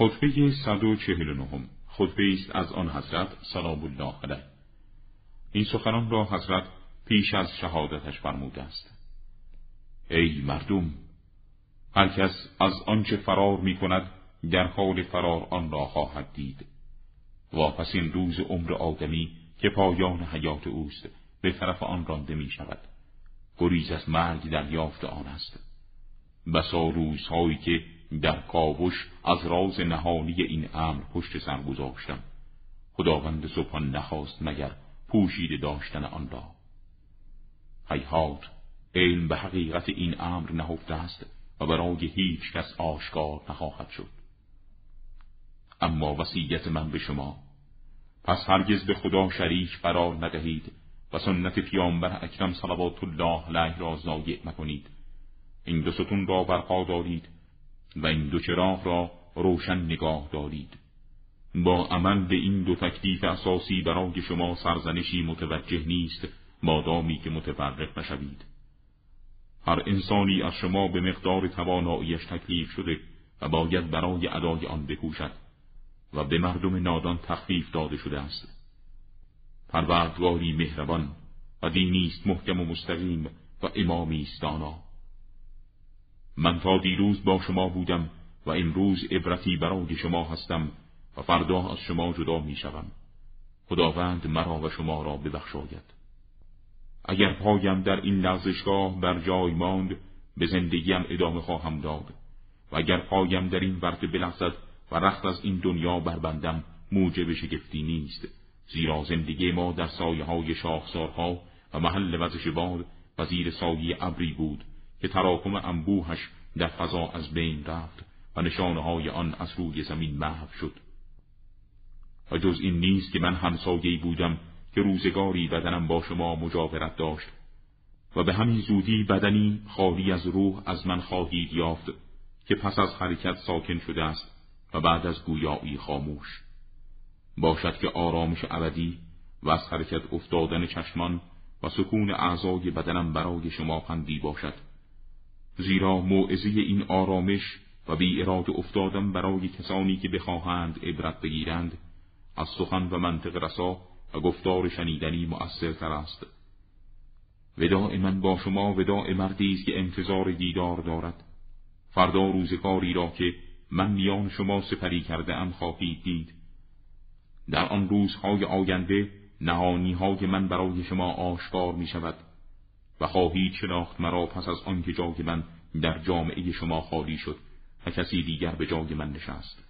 خطبه 149 خطبه است از آن حضرت سلام الله علیه. این سخنان را حضرت پیش از شهادتش فرموده است. ای مردم هر کس از آنچه فرار می کند در حال فرار آن را خواهد دید. واپس این روز عمر آدمی که پایان حیات اوست به طرف آن رانده می شود گریز از مرگ یافت آن است. بسا روزهایی که در کاوش از راز نهانی این امر پشت سر گذاشتم. خداوند سبحان نخواست مگر پوشیده داشتن آن را. حیحات علم به حقیقت این امر نهفته است و برای هیچ کس آشکار نخواهد شد. اما وصیت من به شما پس هرگز به خدا شریک قرار ندهید و سنت پیامبر اکرم صلوات الله علیه را ضایع مکنید این دو ستون را برپا دارید و این دو چراغ را روشن نگاه دارید. با عمل به این دو تکلیف اساسی برای شما سرزنشی متوجه نیست مادامی که متفرق نشوید. هر انسانی از شما به مقدار تواناییش تکلیف شده و باید برای ادای آن بکوشد و به مردم نادان تخفیف داده شده است. پروردگاری مهربان و دینیست محکم و مستقیم و امامی است دانا من تا دیروز با شما بودم و امروز عبرتی برای شما هستم و فردا از شما جدا می شوم. خداوند مرا و شما را ببخشاید. اگر پایم در این لغزشگاه بر جای ماند به زندگیم ادامه خواهم داد. و اگر پایم در این ورد بلغزد و رخت از این دنیا بربندم موجب شگفتی نیست. زیرا زندگی ما در سایه های شاخسارها و محل وزش باد و زیر سایه ابری بود. که تراکم انبوهش در فضا از بین رفت و نشانه های آن از روی زمین محو شد. و جز این نیست که من همسایه‌ای بودم که روزگاری بدنم با شما مجاورت داشت و به همین زودی بدنی خالی از روح از من خواهید یافت که پس از حرکت ساکن شده است و بعد از گویایی خاموش. باشد که آرامش ابدی و از حرکت افتادن چشمان و سکون اعضای بدنم برای شما پندی باشد. زیرا موعظه این آرامش و بی اراده افتادن برای کسانی که بخواهند عبرت بگیرند از سخن و منطق رسا و گفتار شنیدنی مؤثرتر است. وداع من با شما وداع مردی است که انتظار دیدار دارد. فردا روزگاری را که من میان شما سپری کرده ام خواهید دید. در آن روزهای آینده نهانی های من برای شما آشکار می شود و خواهید شناخت مرا پس از آنکه جای من در جامعه شما خالی شد و کسی دیگر به جای من نشست.